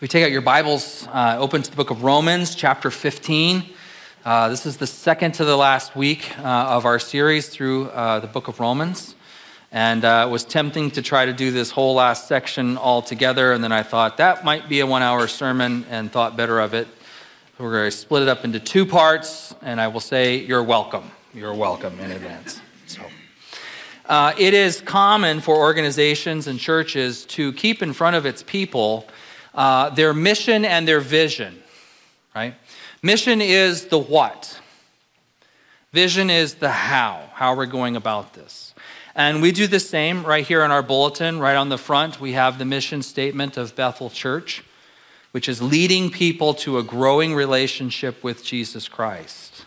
We take out your Bibles, uh, open to the book of Romans, chapter 15. Uh, this is the second to the last week uh, of our series through uh, the book of Romans. And uh, it was tempting to try to do this whole last section all together. And then I thought that might be a one hour sermon and thought better of it. We're going to split it up into two parts. And I will say, you're welcome. You're welcome in advance. So. Uh, it is common for organizations and churches to keep in front of its people uh, their mission and their vision, right? Mission is the what, vision is the how, how we're going about this. And we do the same right here in our bulletin, right on the front. We have the mission statement of Bethel Church, which is leading people to a growing relationship with Jesus Christ.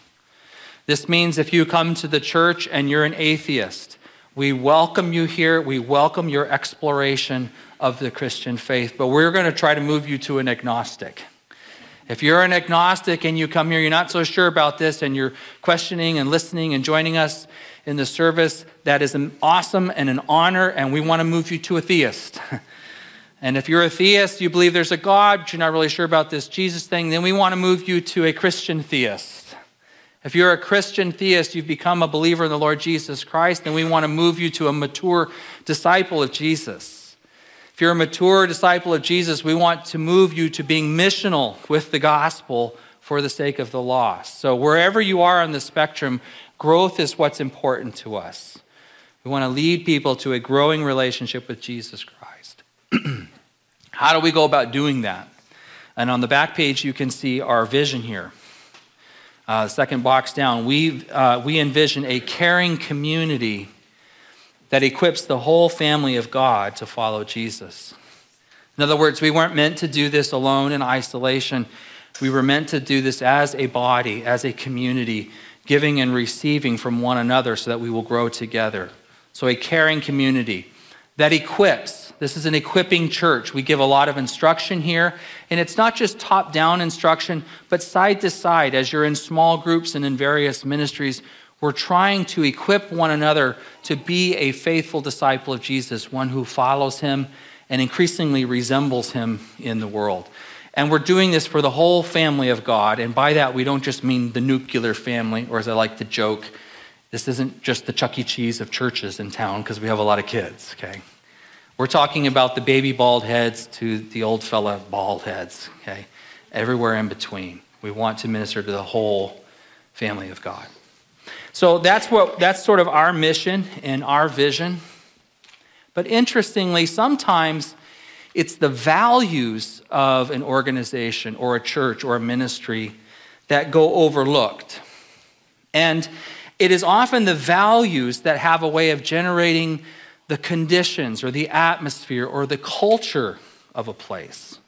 This means if you come to the church and you're an atheist, we welcome you here. We welcome your exploration of the Christian faith, but we're going to try to move you to an agnostic. If you're an agnostic and you come here, you're not so sure about this, and you're questioning and listening and joining us in the service, that is an awesome and an honor, and we want to move you to a theist. and if you're a theist, you believe there's a God, but you're not really sure about this Jesus thing, then we want to move you to a Christian theist. If you're a Christian theist, you've become a believer in the Lord Jesus Christ, then we want to move you to a mature disciple of Jesus. If you're a mature disciple of Jesus, we want to move you to being missional with the gospel for the sake of the lost. So, wherever you are on the spectrum, growth is what's important to us. We want to lead people to a growing relationship with Jesus Christ. How do we go about doing that? And on the back page, you can see our vision here. Uh, second box down, we, uh, we envision a caring community that equips the whole family of God to follow Jesus. In other words, we weren't meant to do this alone in isolation. We were meant to do this as a body, as a community, giving and receiving from one another so that we will grow together. So, a caring community that equips. This is an equipping church. We give a lot of instruction here, and it's not just top down instruction, but side to side. As you're in small groups and in various ministries, we're trying to equip one another to be a faithful disciple of Jesus, one who follows him and increasingly resembles him in the world. And we're doing this for the whole family of God. And by that, we don't just mean the nuclear family, or as I like to joke, this isn't just the Chuck E. Cheese of churches in town because we have a lot of kids, okay? We're talking about the baby bald heads to the old fella bald heads, okay? Everywhere in between. We want to minister to the whole family of God. So that's what that's sort of our mission and our vision. But interestingly, sometimes it's the values of an organization or a church or a ministry that go overlooked. And it is often the values that have a way of generating the conditions or the atmosphere or the culture of a place.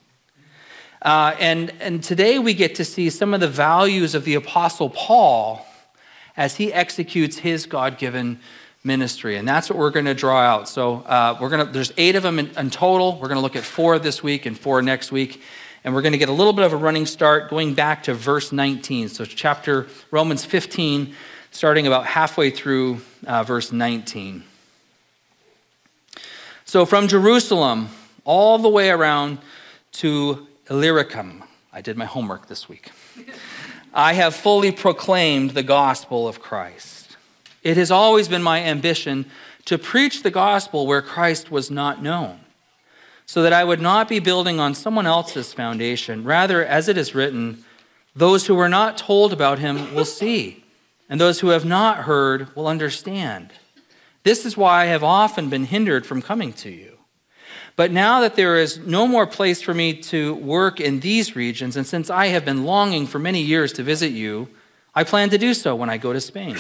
Uh, and, and today we get to see some of the values of the Apostle Paul as he executes his God given ministry. And that's what we're going to draw out. So uh, we're going to, there's eight of them in, in total. We're going to look at four this week and four next week. And we're going to get a little bit of a running start going back to verse 19. So chapter Romans 15, starting about halfway through uh, verse 19. So from Jerusalem all the way around to Illyricum. I did my homework this week. I have fully proclaimed the gospel of Christ. It has always been my ambition to preach the gospel where Christ was not known, so that I would not be building on someone else's foundation. Rather, as it is written, those who were not told about him will see, and those who have not heard will understand. This is why I have often been hindered from coming to you. But now that there is no more place for me to work in these regions, and since I have been longing for many years to visit you, I plan to do so when I go to Spain.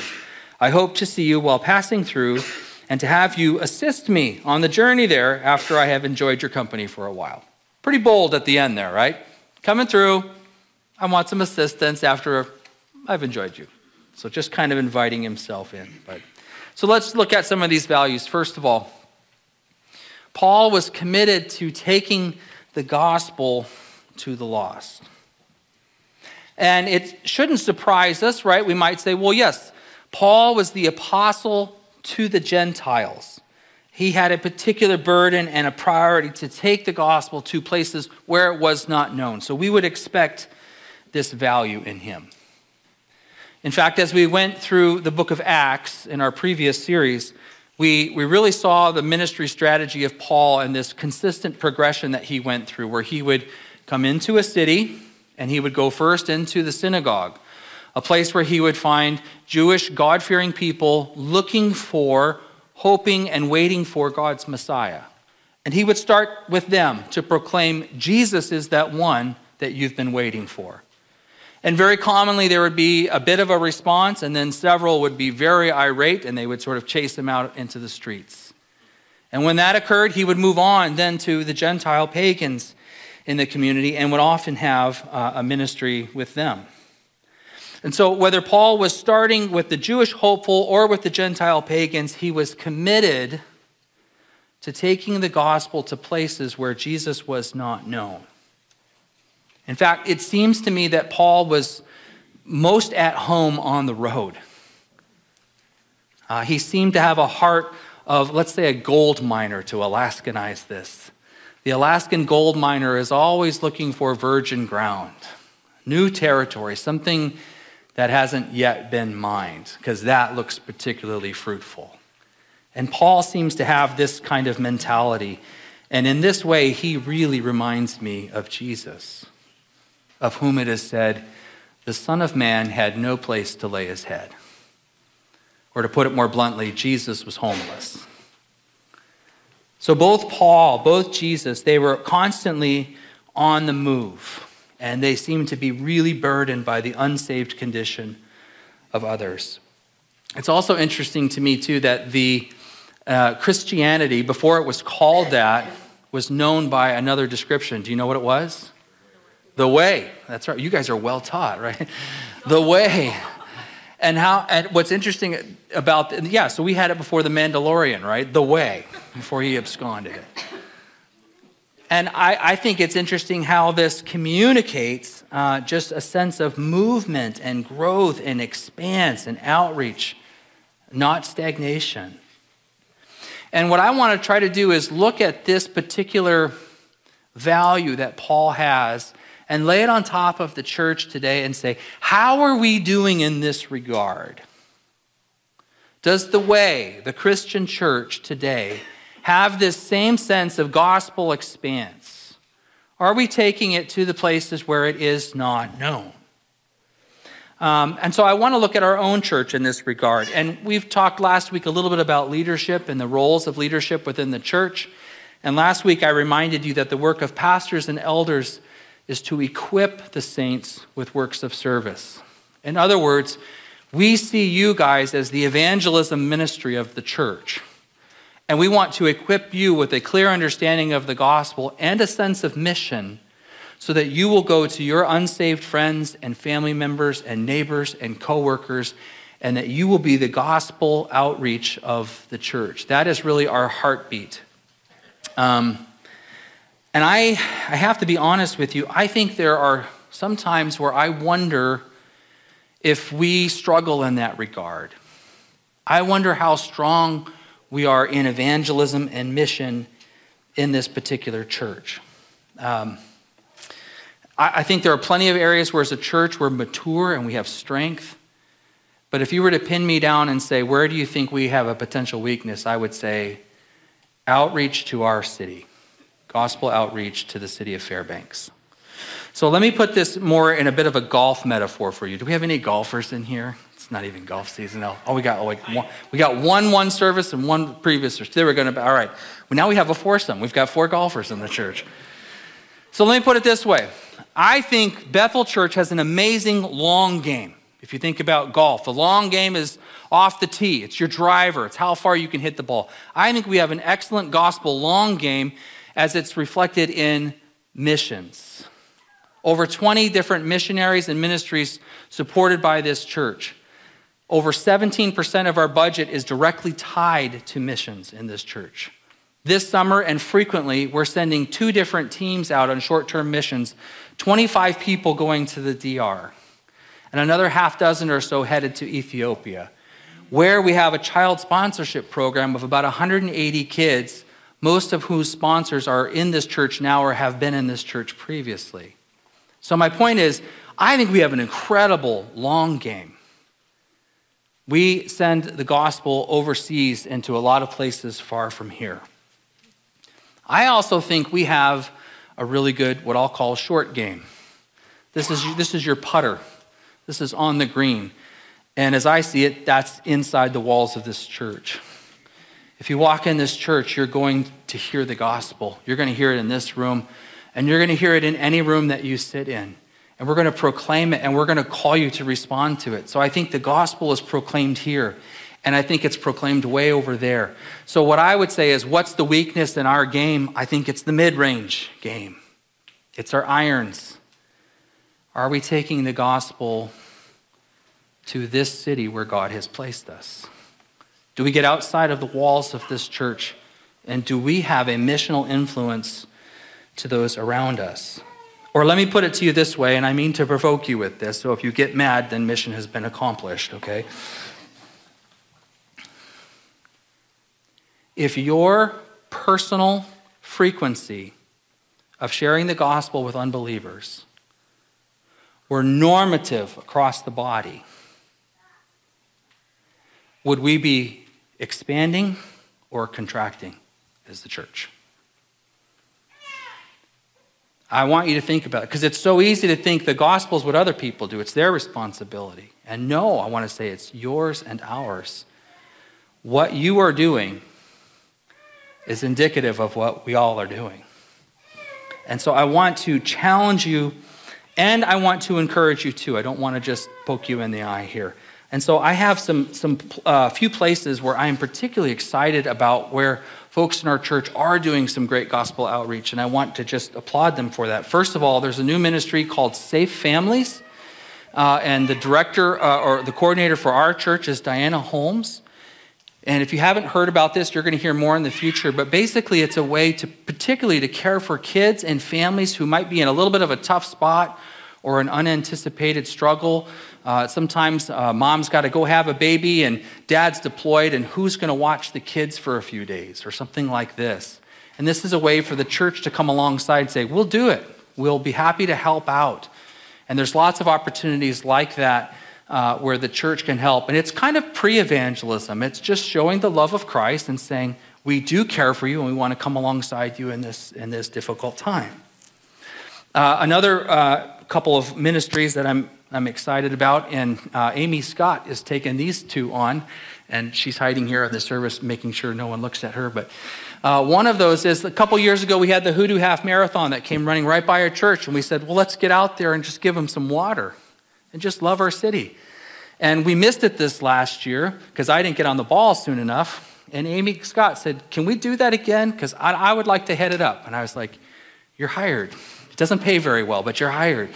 I hope to see you while passing through and to have you assist me on the journey there after I have enjoyed your company for a while. Pretty bold at the end there, right? Coming through, I want some assistance after I've enjoyed you. So just kind of inviting himself in. But so let's look at some of these values. First of all, Paul was committed to taking the gospel to the lost. And it shouldn't surprise us, right? We might say, well, yes, Paul was the apostle to the Gentiles. he had a particular burden and a priority to take the gospel to places where it was not known. So we would expect this value in him. In fact, as we went through the book of Acts in our previous series, we, we really saw the ministry strategy of Paul and this consistent progression that he went through, where he would come into a city and he would go first into the synagogue, a place where he would find Jewish, God fearing people looking for, hoping, and waiting for God's Messiah. And he would start with them to proclaim Jesus is that one that you've been waiting for. And very commonly, there would be a bit of a response, and then several would be very irate, and they would sort of chase him out into the streets. And when that occurred, he would move on then to the Gentile pagans in the community and would often have uh, a ministry with them. And so, whether Paul was starting with the Jewish hopeful or with the Gentile pagans, he was committed to taking the gospel to places where Jesus was not known. In fact, it seems to me that Paul was most at home on the road. Uh, he seemed to have a heart of, let's say, a gold miner to Alaskanize this. The Alaskan gold miner is always looking for virgin ground, new territory, something that hasn't yet been mined, because that looks particularly fruitful. And Paul seems to have this kind of mentality. And in this way, he really reminds me of Jesus of whom it is said, The Son of Man had no place to lay his head. Or to put it more bluntly, Jesus was homeless. So both Paul, both Jesus, they were constantly on the move, and they seemed to be really burdened by the unsaved condition of others. It's also interesting to me, too, that the uh, Christianity, before it was called that, was known by another description. Do you know what it was? The way. That's right. You guys are well taught, right? The way. And how and what's interesting about yeah, so we had it before the Mandalorian, right? The way, before he absconded it. And I, I think it's interesting how this communicates uh, just a sense of movement and growth and expanse and outreach, not stagnation. And what I want to try to do is look at this particular value that Paul has and lay it on top of the church today and say, How are we doing in this regard? Does the way, the Christian church today, have this same sense of gospel expanse? Are we taking it to the places where it is not known? Um, and so I want to look at our own church in this regard. And we've talked last week a little bit about leadership and the roles of leadership within the church. And last week I reminded you that the work of pastors and elders is to equip the saints with works of service. In other words, we see you guys as the evangelism ministry of the church. And we want to equip you with a clear understanding of the gospel and a sense of mission so that you will go to your unsaved friends and family members and neighbors and coworkers and that you will be the gospel outreach of the church. That is really our heartbeat. Um, and I, I have to be honest with you, I think there are some times where I wonder if we struggle in that regard. I wonder how strong we are in evangelism and mission in this particular church. Um, I, I think there are plenty of areas where, as a church, we're mature and we have strength. But if you were to pin me down and say, Where do you think we have a potential weakness? I would say, Outreach to our city gospel outreach to the city of Fairbanks. So let me put this more in a bit of a golf metaphor for you. Do we have any golfers in here? It's not even golf season. Oh, oh we got oh, like one, we got one one service and one previous service. They were going to all right. Well, now we have a foursome. We've got four golfers in the church. So let me put it this way. I think Bethel Church has an amazing long game. If you think about golf, the long game is off the tee. It's your driver. It's how far you can hit the ball. I think we have an excellent gospel long game as it's reflected in missions. Over 20 different missionaries and ministries supported by this church. Over 17% of our budget is directly tied to missions in this church. This summer and frequently, we're sending two different teams out on short term missions 25 people going to the DR, and another half dozen or so headed to Ethiopia. where we have a child sponsorship program of about 180 kids, most of whose sponsors are in this church now or have been in this church previously. So, my point is, I think we have an incredible long game. We send the gospel overseas into a lot of places far from here. I also think we have a really good, what I'll call, short game. This is, this is your putter, this is on the green. And as I see it, that's inside the walls of this church. If you walk in this church, you're going to hear the gospel. You're going to hear it in this room, and you're going to hear it in any room that you sit in. And we're going to proclaim it, and we're going to call you to respond to it. So I think the gospel is proclaimed here, and I think it's proclaimed way over there. So, what I would say is, what's the weakness in our game? I think it's the mid range game, it's our irons. Are we taking the gospel to this city where God has placed us? Do we get outside of the walls of this church? And do we have a missional influence to those around us? Or let me put it to you this way, and I mean to provoke you with this. So if you get mad, then mission has been accomplished, okay? If your personal frequency of sharing the gospel with unbelievers were normative across the body, would we be expanding or contracting as the church? I want you to think about it because it's so easy to think the gospel is what other people do, it's their responsibility. And no, I want to say it's yours and ours. What you are doing is indicative of what we all are doing. And so I want to challenge you and I want to encourage you too. I don't want to just poke you in the eye here. And so I have some some uh, few places where I am particularly excited about where folks in our church are doing some great gospel outreach, and I want to just applaud them for that. First of all, there's a new ministry called Safe Families, uh, and the director uh, or the coordinator for our church is Diana Holmes. And if you haven't heard about this, you're going to hear more in the future. But basically, it's a way to particularly to care for kids and families who might be in a little bit of a tough spot or an unanticipated struggle. Uh, sometimes uh, mom's got to go have a baby and dad's deployed, and who's going to watch the kids for a few days or something like this? And this is a way for the church to come alongside and say, We'll do it. We'll be happy to help out. And there's lots of opportunities like that uh, where the church can help. And it's kind of pre evangelism, it's just showing the love of Christ and saying, We do care for you and we want to come alongside you in this, in this difficult time. Uh, another uh, couple of ministries that I'm I'm excited about. And uh, Amy Scott is taking these two on, and she's hiding here in the service, making sure no one looks at her. But uh, one of those is a couple years ago, we had the Hoodoo Half Marathon that came running right by our church, and we said, well, let's get out there and just give them some water and just love our city. And we missed it this last year because I didn't get on the ball soon enough. And Amy Scott said, Can we do that again? Because I, I would like to head it up. And I was like, You're hired. It doesn't pay very well, but you're hired.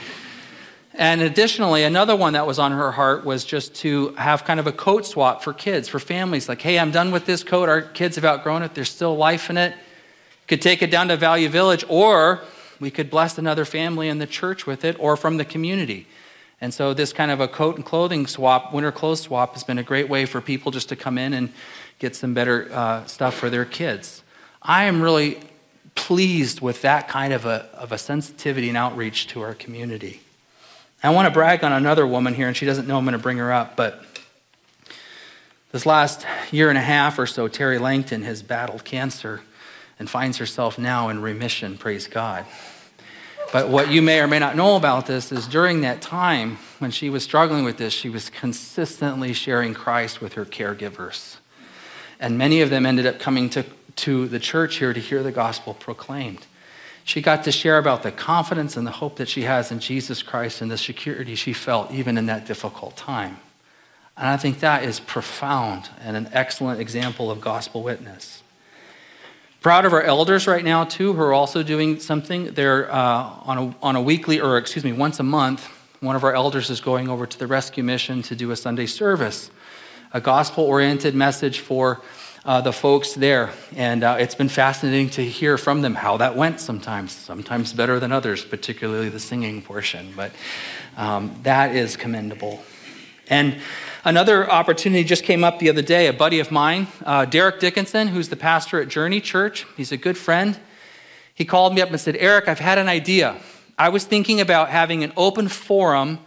And additionally, another one that was on her heart was just to have kind of a coat swap for kids, for families. Like, hey, I'm done with this coat. Our kids have outgrown it. There's still life in it. Could take it down to Value Village, or we could bless another family in the church with it, or from the community. And so, this kind of a coat and clothing swap, winter clothes swap, has been a great way for people just to come in and get some better uh, stuff for their kids. I am really pleased with that kind of a, of a sensitivity and outreach to our community. I want to brag on another woman here, and she doesn't know I'm going to bring her up, but this last year and a half or so, Terry Langton has battled cancer and finds herself now in remission, praise God. But what you may or may not know about this is during that time when she was struggling with this, she was consistently sharing Christ with her caregivers. And many of them ended up coming to, to the church here to hear the gospel proclaimed. She got to share about the confidence and the hope that she has in Jesus Christ and the security she felt even in that difficult time. And I think that is profound and an excellent example of gospel witness. Proud of our elders right now, too, who are also doing something. They're uh, on, a, on a weekly, or excuse me, once a month, one of our elders is going over to the rescue mission to do a Sunday service, a gospel oriented message for uh, the folks there. And uh, it's been fascinating to hear from them how that went sometimes, sometimes better than others, particularly the singing portion. But um, that is commendable. And another opportunity just came up the other day. A buddy of mine, uh, Derek Dickinson, who's the pastor at Journey Church, he's a good friend. He called me up and said, Eric, I've had an idea. I was thinking about having an open forum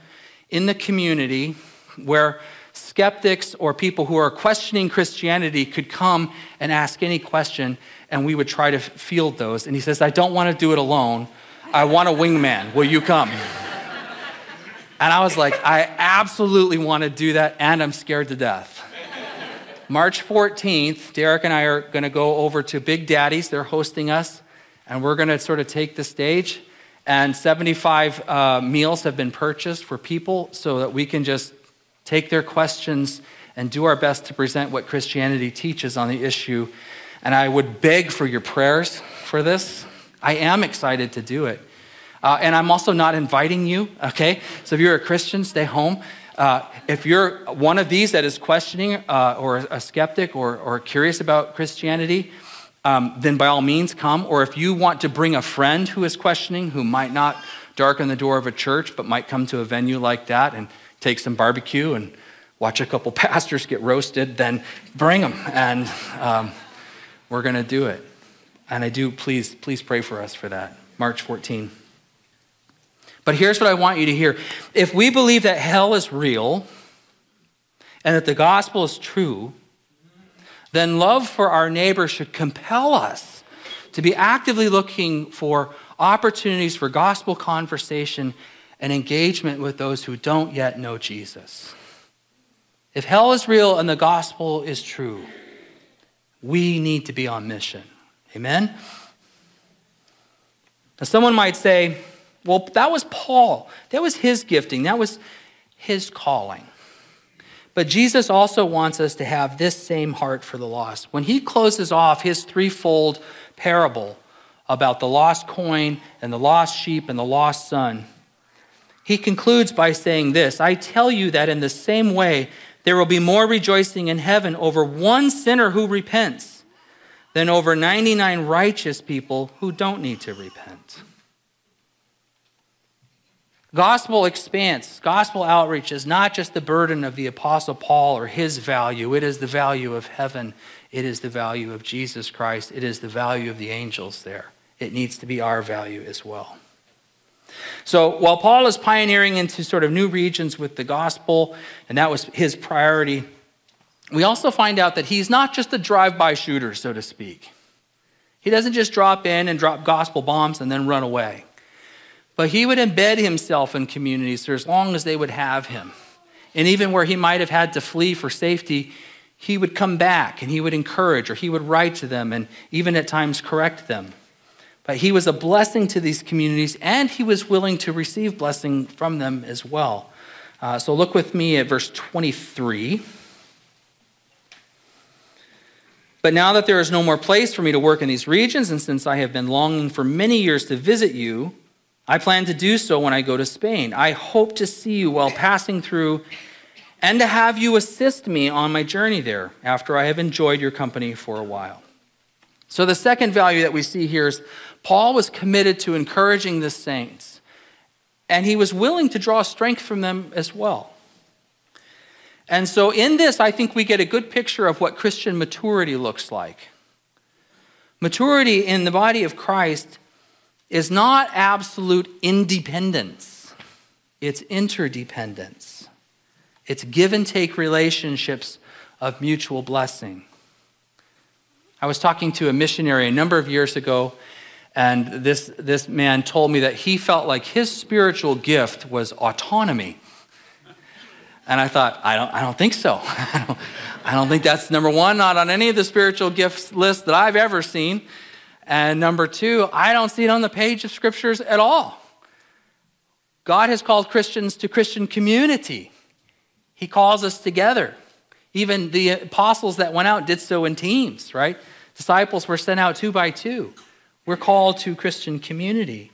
in the community where skeptics or people who are questioning Christianity could come and ask any question, and we would try to field those. And he says, I don't want to do it alone. I want a wingman. Will you come? And I was like, I absolutely want to do that, and I'm scared to death. March 14th, Derek and I are going to go over to Big Daddy's. They're hosting us, and we're going to sort of take the stage. And 75 uh, meals have been purchased for people so that we can just take their questions and do our best to present what Christianity teaches on the issue. And I would beg for your prayers for this. I am excited to do it. Uh, and I'm also not inviting you, okay? So if you're a Christian, stay home. Uh, if you're one of these that is questioning uh, or a skeptic or, or curious about Christianity, um, then by all means come. Or if you want to bring a friend who is questioning, who might not darken the door of a church, but might come to a venue like that and take some barbecue and watch a couple pastors get roasted, then bring them. And um, we're going to do it. And I do, please, please pray for us for that. March 14. But here's what I want you to hear. If we believe that hell is real and that the gospel is true, then love for our neighbor should compel us to be actively looking for opportunities for gospel conversation and engagement with those who don't yet know Jesus. If hell is real and the gospel is true, we need to be on mission. Amen? Now, someone might say, well, that was Paul. That was his gifting. That was his calling. But Jesus also wants us to have this same heart for the lost. When he closes off his threefold parable about the lost coin and the lost sheep and the lost son, he concludes by saying this I tell you that in the same way, there will be more rejoicing in heaven over one sinner who repents than over 99 righteous people who don't need to repent. Gospel expanse, gospel outreach is not just the burden of the Apostle Paul or his value, it is the value of heaven. It is the value of Jesus Christ. It is the value of the angels there. It needs to be our value as well. So while Paul is pioneering into sort of new regions with the gospel, and that was his priority, we also find out that he's not just a drive by shooter, so to speak. He doesn't just drop in and drop gospel bombs and then run away. But he would embed himself in communities for as long as they would have him. And even where he might have had to flee for safety, he would come back and he would encourage or he would write to them and even at times correct them. He was a blessing to these communities and he was willing to receive blessing from them as well. Uh, so look with me at verse 23. But now that there is no more place for me to work in these regions, and since I have been longing for many years to visit you, I plan to do so when I go to Spain. I hope to see you while passing through and to have you assist me on my journey there after I have enjoyed your company for a while. So, the second value that we see here is Paul was committed to encouraging the saints, and he was willing to draw strength from them as well. And so, in this, I think we get a good picture of what Christian maturity looks like. Maturity in the body of Christ is not absolute independence, it's interdependence. It's give and take relationships of mutual blessing. I was talking to a missionary a number of years ago, and this, this man told me that he felt like his spiritual gift was autonomy. And I thought, I don't, I don't think so. I don't, I don't think that's number one, not on any of the spiritual gifts lists that I've ever seen. And number two, I don't see it on the page of scriptures at all. God has called Christians to Christian community, He calls us together. Even the apostles that went out did so in teams, right? Disciples were sent out two by two. We're called to Christian community.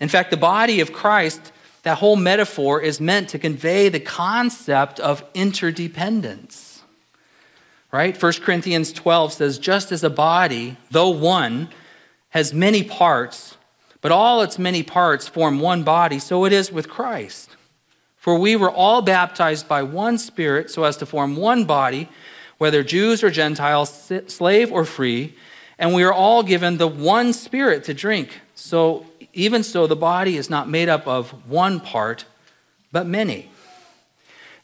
In fact, the body of Christ, that whole metaphor is meant to convey the concept of interdependence right? 1 Corinthians 12 says, just as a body, though one, has many parts, but all its many parts form one body, so it is with Christ. For we were all baptized by one Spirit so as to form one body, whether Jews or Gentiles, slave or free, and we are all given the one Spirit to drink. So even so, the body is not made up of one part, but many.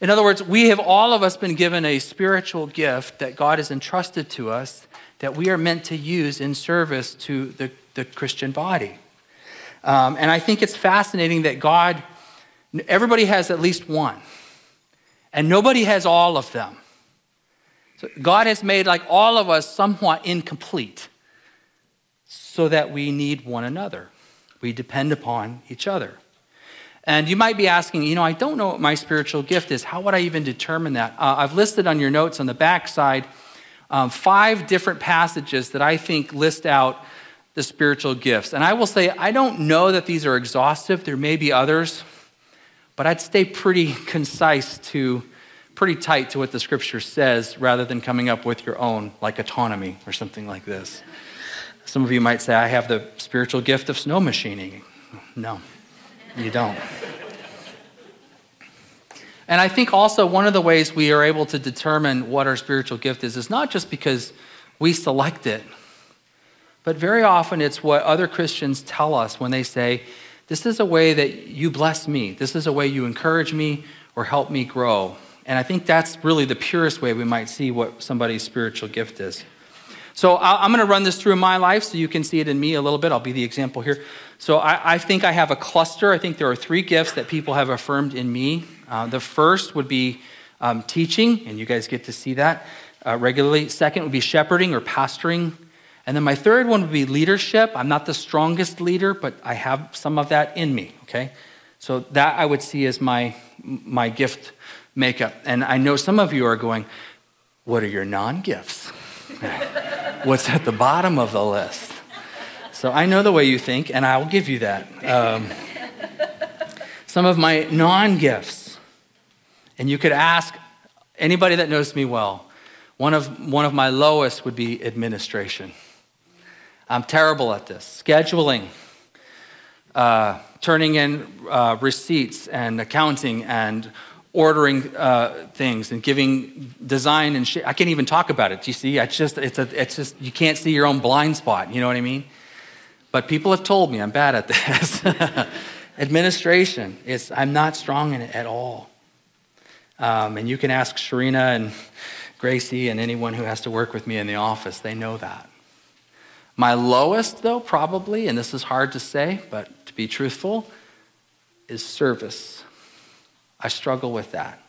In other words, we have all of us been given a spiritual gift that God has entrusted to us that we are meant to use in service to the, the Christian body. Um, and I think it's fascinating that God Everybody has at least one, and nobody has all of them. So God has made like all of us somewhat incomplete so that we need one another. We depend upon each other. And you might be asking, you know, I don't know what my spiritual gift is. How would I even determine that? Uh, I've listed on your notes on the back side um, five different passages that I think list out the spiritual gifts. And I will say, I don't know that these are exhaustive. There may be others but I'd stay pretty concise to, pretty tight to what the scripture says rather than coming up with your own, like autonomy or something like this. Some of you might say, I have the spiritual gift of snow machining. No, you don't. And I think also one of the ways we are able to determine what our spiritual gift is is not just because we select it, but very often it's what other Christians tell us when they say, this is a way that you bless me. This is a way you encourage me or help me grow. And I think that's really the purest way we might see what somebody's spiritual gift is. So I'm going to run this through my life so you can see it in me a little bit. I'll be the example here. So I, I think I have a cluster. I think there are three gifts that people have affirmed in me. Uh, the first would be um, teaching, and you guys get to see that uh, regularly. Second would be shepherding or pastoring. And then my third one would be leadership. I'm not the strongest leader, but I have some of that in me, okay? So that I would see as my, my gift makeup. And I know some of you are going, what are your non gifts? What's at the bottom of the list? So I know the way you think, and I will give you that. Um, some of my non gifts, and you could ask anybody that knows me well, one of, one of my lowest would be administration. I'm terrible at this. Scheduling, uh, turning in uh, receipts and accounting and ordering uh, things and giving design and I can't even talk about it. Do you see? It's just, it's, a, it's just, you can't see your own blind spot. You know what I mean? But people have told me I'm bad at this. Administration, is, I'm not strong in it at all. Um, and you can ask Sharina and Gracie and anyone who has to work with me in the office, they know that. My lowest, though, probably, and this is hard to say, but to be truthful, is service. I struggle with that.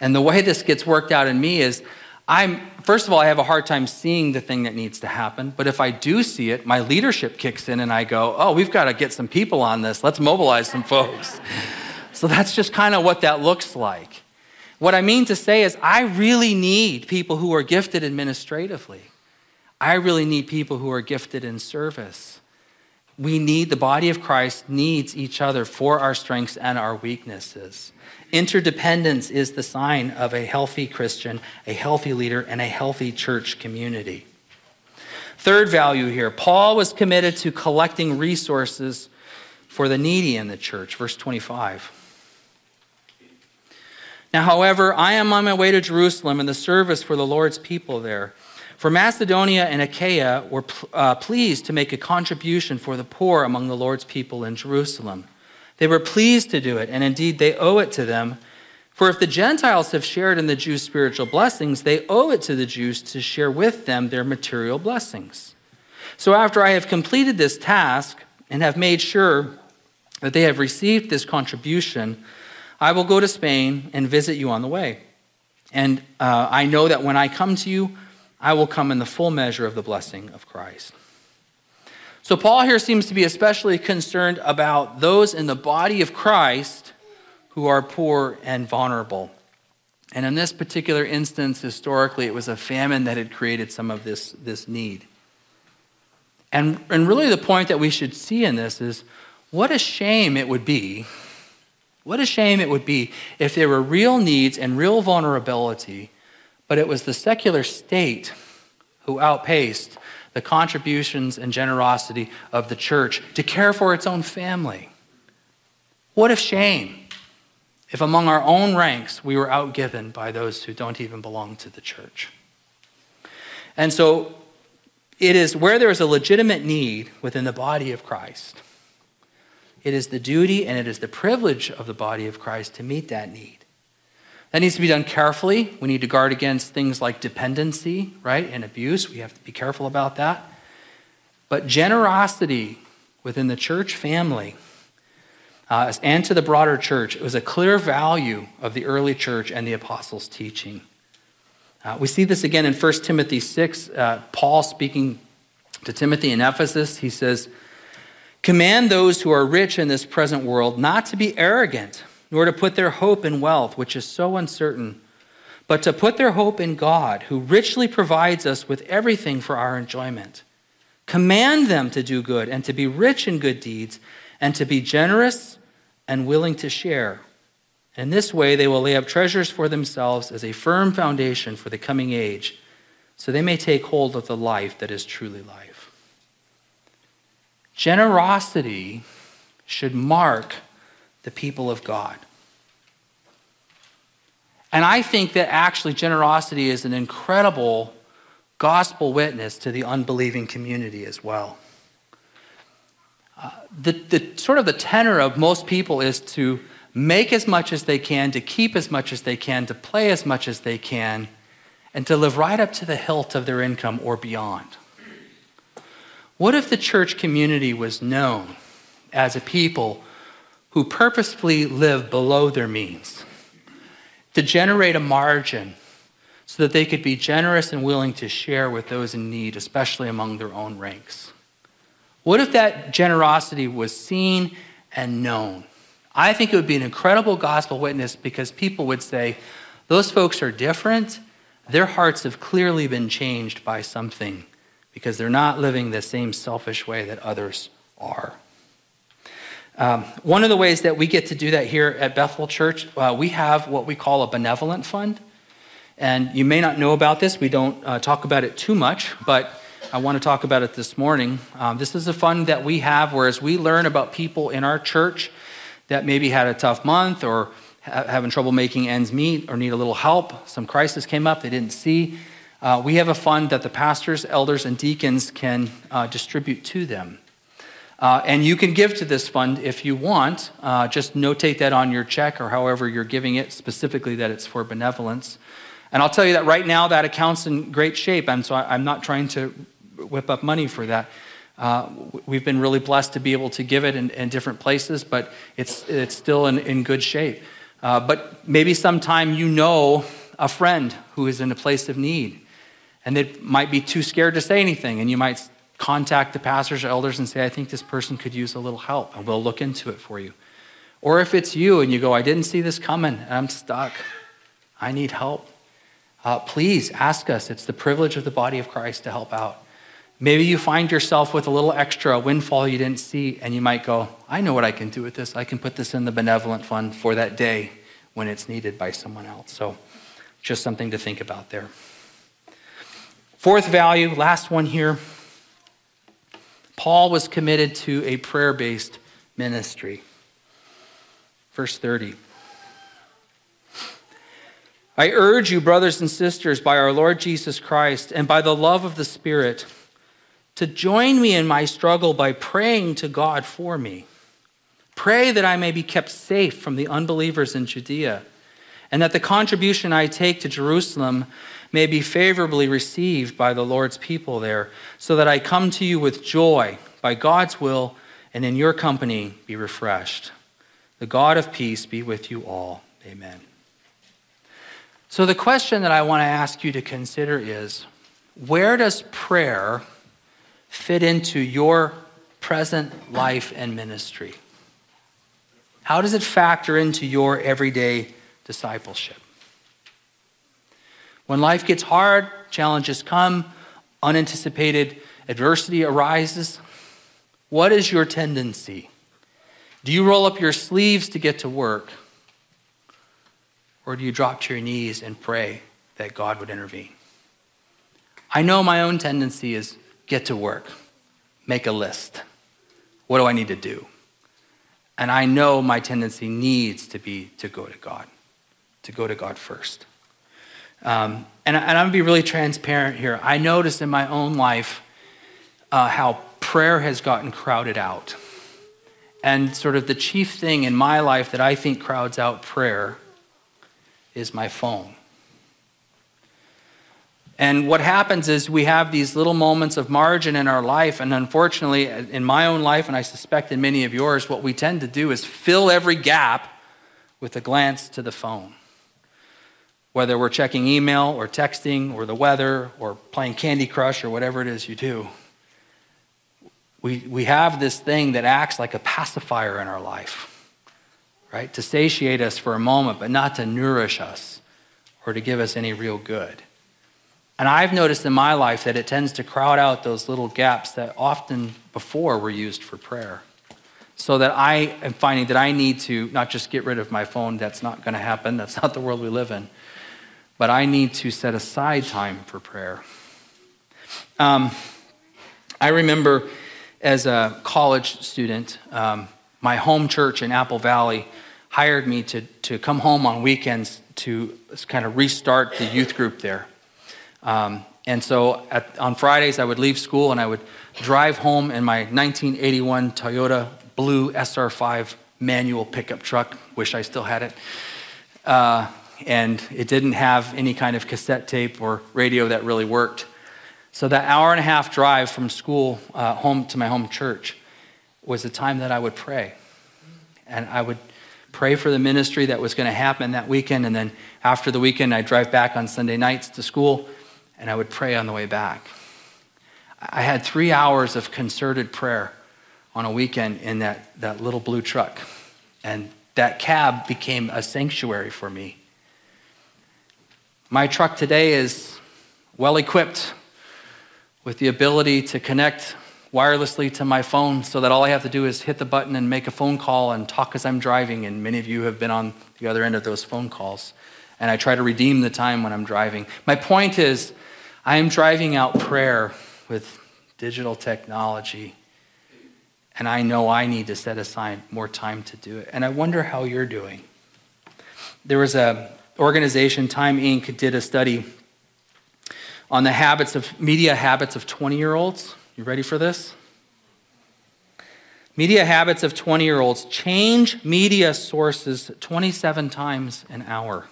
And the way this gets worked out in me is I'm, first of all, I have a hard time seeing the thing that needs to happen. But if I do see it, my leadership kicks in and I go, oh, we've got to get some people on this. Let's mobilize some folks. so that's just kind of what that looks like. What I mean to say is, I really need people who are gifted administratively. I really need people who are gifted in service. We need, the body of Christ needs each other for our strengths and our weaknesses. Interdependence is the sign of a healthy Christian, a healthy leader, and a healthy church community. Third value here Paul was committed to collecting resources for the needy in the church. Verse 25. Now, however, I am on my way to Jerusalem in the service for the Lord's people there. For Macedonia and Achaia were uh, pleased to make a contribution for the poor among the Lord's people in Jerusalem. They were pleased to do it, and indeed they owe it to them. For if the Gentiles have shared in the Jews' spiritual blessings, they owe it to the Jews to share with them their material blessings. So after I have completed this task and have made sure that they have received this contribution, I will go to Spain and visit you on the way. And uh, I know that when I come to you, I will come in the full measure of the blessing of Christ. So, Paul here seems to be especially concerned about those in the body of Christ who are poor and vulnerable. And in this particular instance, historically, it was a famine that had created some of this, this need. And, and really, the point that we should see in this is what a shame it would be. What a shame it would be if there were real needs and real vulnerability but it was the secular state who outpaced the contributions and generosity of the church to care for its own family. What a shame. if among our own ranks we were outgiven by those who don't even belong to the church. And so it is where there is a legitimate need within the body of Christ. It is the duty and it is the privilege of the body of Christ to meet that need. That needs to be done carefully. We need to guard against things like dependency, right, and abuse. We have to be careful about that. But generosity within the church family uh, and to the broader church it was a clear value of the early church and the apostles' teaching. Uh, we see this again in 1 Timothy 6. Uh, Paul speaking to Timothy in Ephesus, he says, Command those who are rich in this present world not to be arrogant nor to put their hope in wealth, which is so uncertain, but to put their hope in God, who richly provides us with everything for our enjoyment. Command them to do good and to be rich in good deeds and to be generous and willing to share. In this way, they will lay up treasures for themselves as a firm foundation for the coming age, so they may take hold of the life that is truly life. Generosity should mark the people of God. And I think that actually generosity is an incredible gospel witness to the unbelieving community as well. Uh, the, the sort of the tenor of most people is to make as much as they can, to keep as much as they can, to play as much as they can, and to live right up to the hilt of their income or beyond. What if the church community was known as a people who purposefully live below their means to generate a margin so that they could be generous and willing to share with those in need, especially among their own ranks. What if that generosity was seen and known? I think it would be an incredible gospel witness because people would say, those folks are different. Their hearts have clearly been changed by something because they're not living the same selfish way that others are. Um, one of the ways that we get to do that here at Bethel Church, uh, we have what we call a benevolent fund. And you may not know about this. We don't uh, talk about it too much, but I want to talk about it this morning. Um, this is a fund that we have, whereas we learn about people in our church that maybe had a tough month or ha- having trouble making ends meet or need a little help. Some crisis came up they didn't see. Uh, we have a fund that the pastors, elders, and deacons can uh, distribute to them. Uh, and you can give to this fund if you want. Uh, just notate that on your check or however you're giving it, specifically that it's for benevolence. And I'll tell you that right now that account's in great shape, and so I, am not trying to whip up money for that. Uh, we've been really blessed to be able to give it in, in different places, but it's, it's still in, in good shape. Uh, but maybe sometime you know a friend who is in a place of need, and they might be too scared to say anything, and you might contact the pastors or elders and say, I think this person could use a little help, and we'll look into it for you. Or if it's you and you go, I didn't see this coming, and I'm stuck, I need help, uh, please ask us. It's the privilege of the body of Christ to help out. Maybe you find yourself with a little extra windfall you didn't see, and you might go, I know what I can do with this. I can put this in the benevolent fund for that day when it's needed by someone else. So, just something to think about there. Fourth value, last one here Paul was committed to a prayer based ministry. Verse 30. I urge you, brothers and sisters, by our Lord Jesus Christ and by the love of the Spirit, to join me in my struggle by praying to God for me. Pray that I may be kept safe from the unbelievers in Judea, and that the contribution I take to Jerusalem may be favorably received by the Lord's people there, so that I come to you with joy by God's will and in your company be refreshed. The God of peace be with you all. Amen. So, the question that I want to ask you to consider is where does prayer fit into your present life and ministry? How does it factor into your everyday discipleship? When life gets hard, challenges come, unanticipated adversity arises, what is your tendency? Do you roll up your sleeves to get to work? Or do you drop to your knees and pray that God would intervene? I know my own tendency is get to work, make a list. What do I need to do? And I know my tendency needs to be to go to God, to go to God first. Um, and, and, I'm going to be really transparent here. I noticed in my own life uh, how prayer has gotten crowded out. And sort of the chief thing in my life that I think crowds out prayer is my phone. And what happens is we have these little moments of margin in our life. And unfortunately, in my own life, and I suspect in many of yours, what we tend to do is fill every gap with a glance to the phone. Whether we're checking email or texting or the weather or playing Candy Crush or whatever it is you do, we, we have this thing that acts like a pacifier in our life, right? To satiate us for a moment, but not to nourish us or to give us any real good. And I've noticed in my life that it tends to crowd out those little gaps that often before were used for prayer. So that I am finding that I need to not just get rid of my phone, that's not going to happen, that's not the world we live in, but I need to set aside time for prayer. Um, I remember as a college student, um, my home church in Apple Valley hired me to, to come home on weekends to kind of restart the youth group there. Um, and so at, on Fridays, I would leave school and I would drive home in my 1981 Toyota blue SR5 manual pickup truck. Wish I still had it. Uh, and it didn't have any kind of cassette tape or radio that really worked. So that hour and a half drive from school uh, home to my home church was the time that I would pray. And I would pray for the ministry that was going to happen that weekend. And then after the weekend, I'd drive back on Sunday nights to school and I would pray on the way back. I had three hours of concerted prayer on a weekend in that, that little blue truck. And that cab became a sanctuary for me. My truck today is well equipped with the ability to connect wirelessly to my phone so that all I have to do is hit the button and make a phone call and talk as I'm driving. And many of you have been on the other end of those phone calls. And I try to redeem the time when I'm driving. My point is, I am driving out prayer with digital technology, and I know I need to set aside more time to do it. And I wonder how you're doing. There was a organization, Time Inc., did a study on the habits of media habits of 20 year olds. You ready for this? Media habits of 20 year olds change media sources 27 times an hour.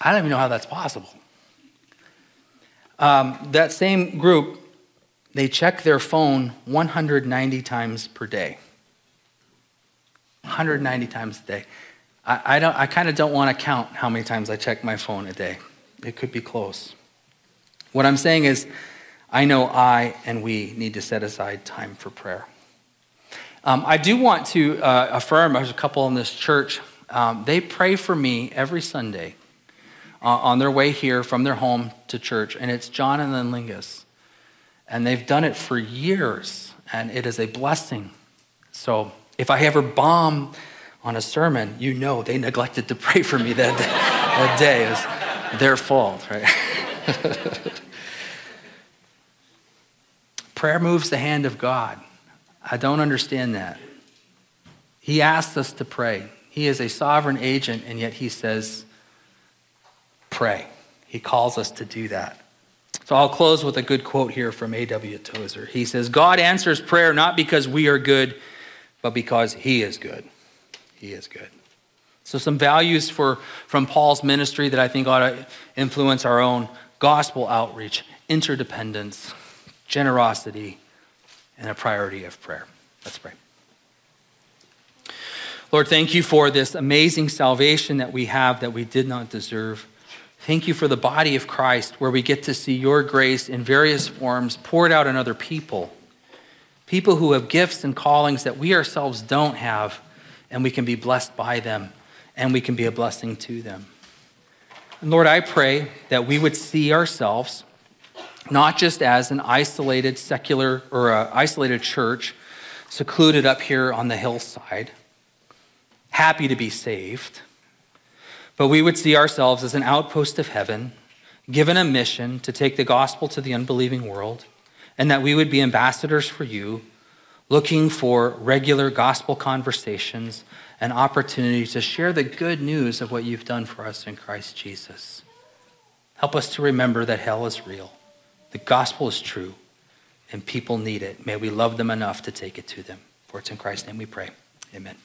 I don't even know how that's possible. Um, that same group, they check their phone 190 times per day. 190 times a day. I, I, don't, I kind of don't want to count how many times I check my phone a day. It could be close. What I'm saying is, I know I and we need to set aside time for prayer. Um, I do want to uh, affirm, there's a couple in this church, um, they pray for me every Sunday uh, on their way here from their home to church, and it's John and then Lingus. And they've done it for years, and it is a blessing. So if I ever bomb on a sermon, you know they neglected to pray for me that day. that day is their fault, right? Prayer moves the hand of God. I don't understand that. He asks us to pray. He is a sovereign agent, and yet he says, pray. He calls us to do that. So I'll close with a good quote here from A.W. Tozer. He says, God answers prayer not because we are good, but because He is good. He is good. So, some values for, from Paul's ministry that I think ought to influence our own gospel outreach, interdependence, generosity, and a priority of prayer. Let's pray. Lord, thank you for this amazing salvation that we have that we did not deserve. Thank you for the body of Christ, where we get to see your grace in various forms poured out on other people. People who have gifts and callings that we ourselves don't have, and we can be blessed by them, and we can be a blessing to them. And Lord, I pray that we would see ourselves not just as an isolated secular or an isolated church secluded up here on the hillside, happy to be saved but we would see ourselves as an outpost of heaven, given a mission to take the gospel to the unbelieving world, and that we would be ambassadors for you, looking for regular gospel conversations and opportunity to share the good news of what you've done for us in Christ Jesus. Help us to remember that hell is real, the gospel is true, and people need it. May we love them enough to take it to them. For it's in Christ's name we pray. Amen.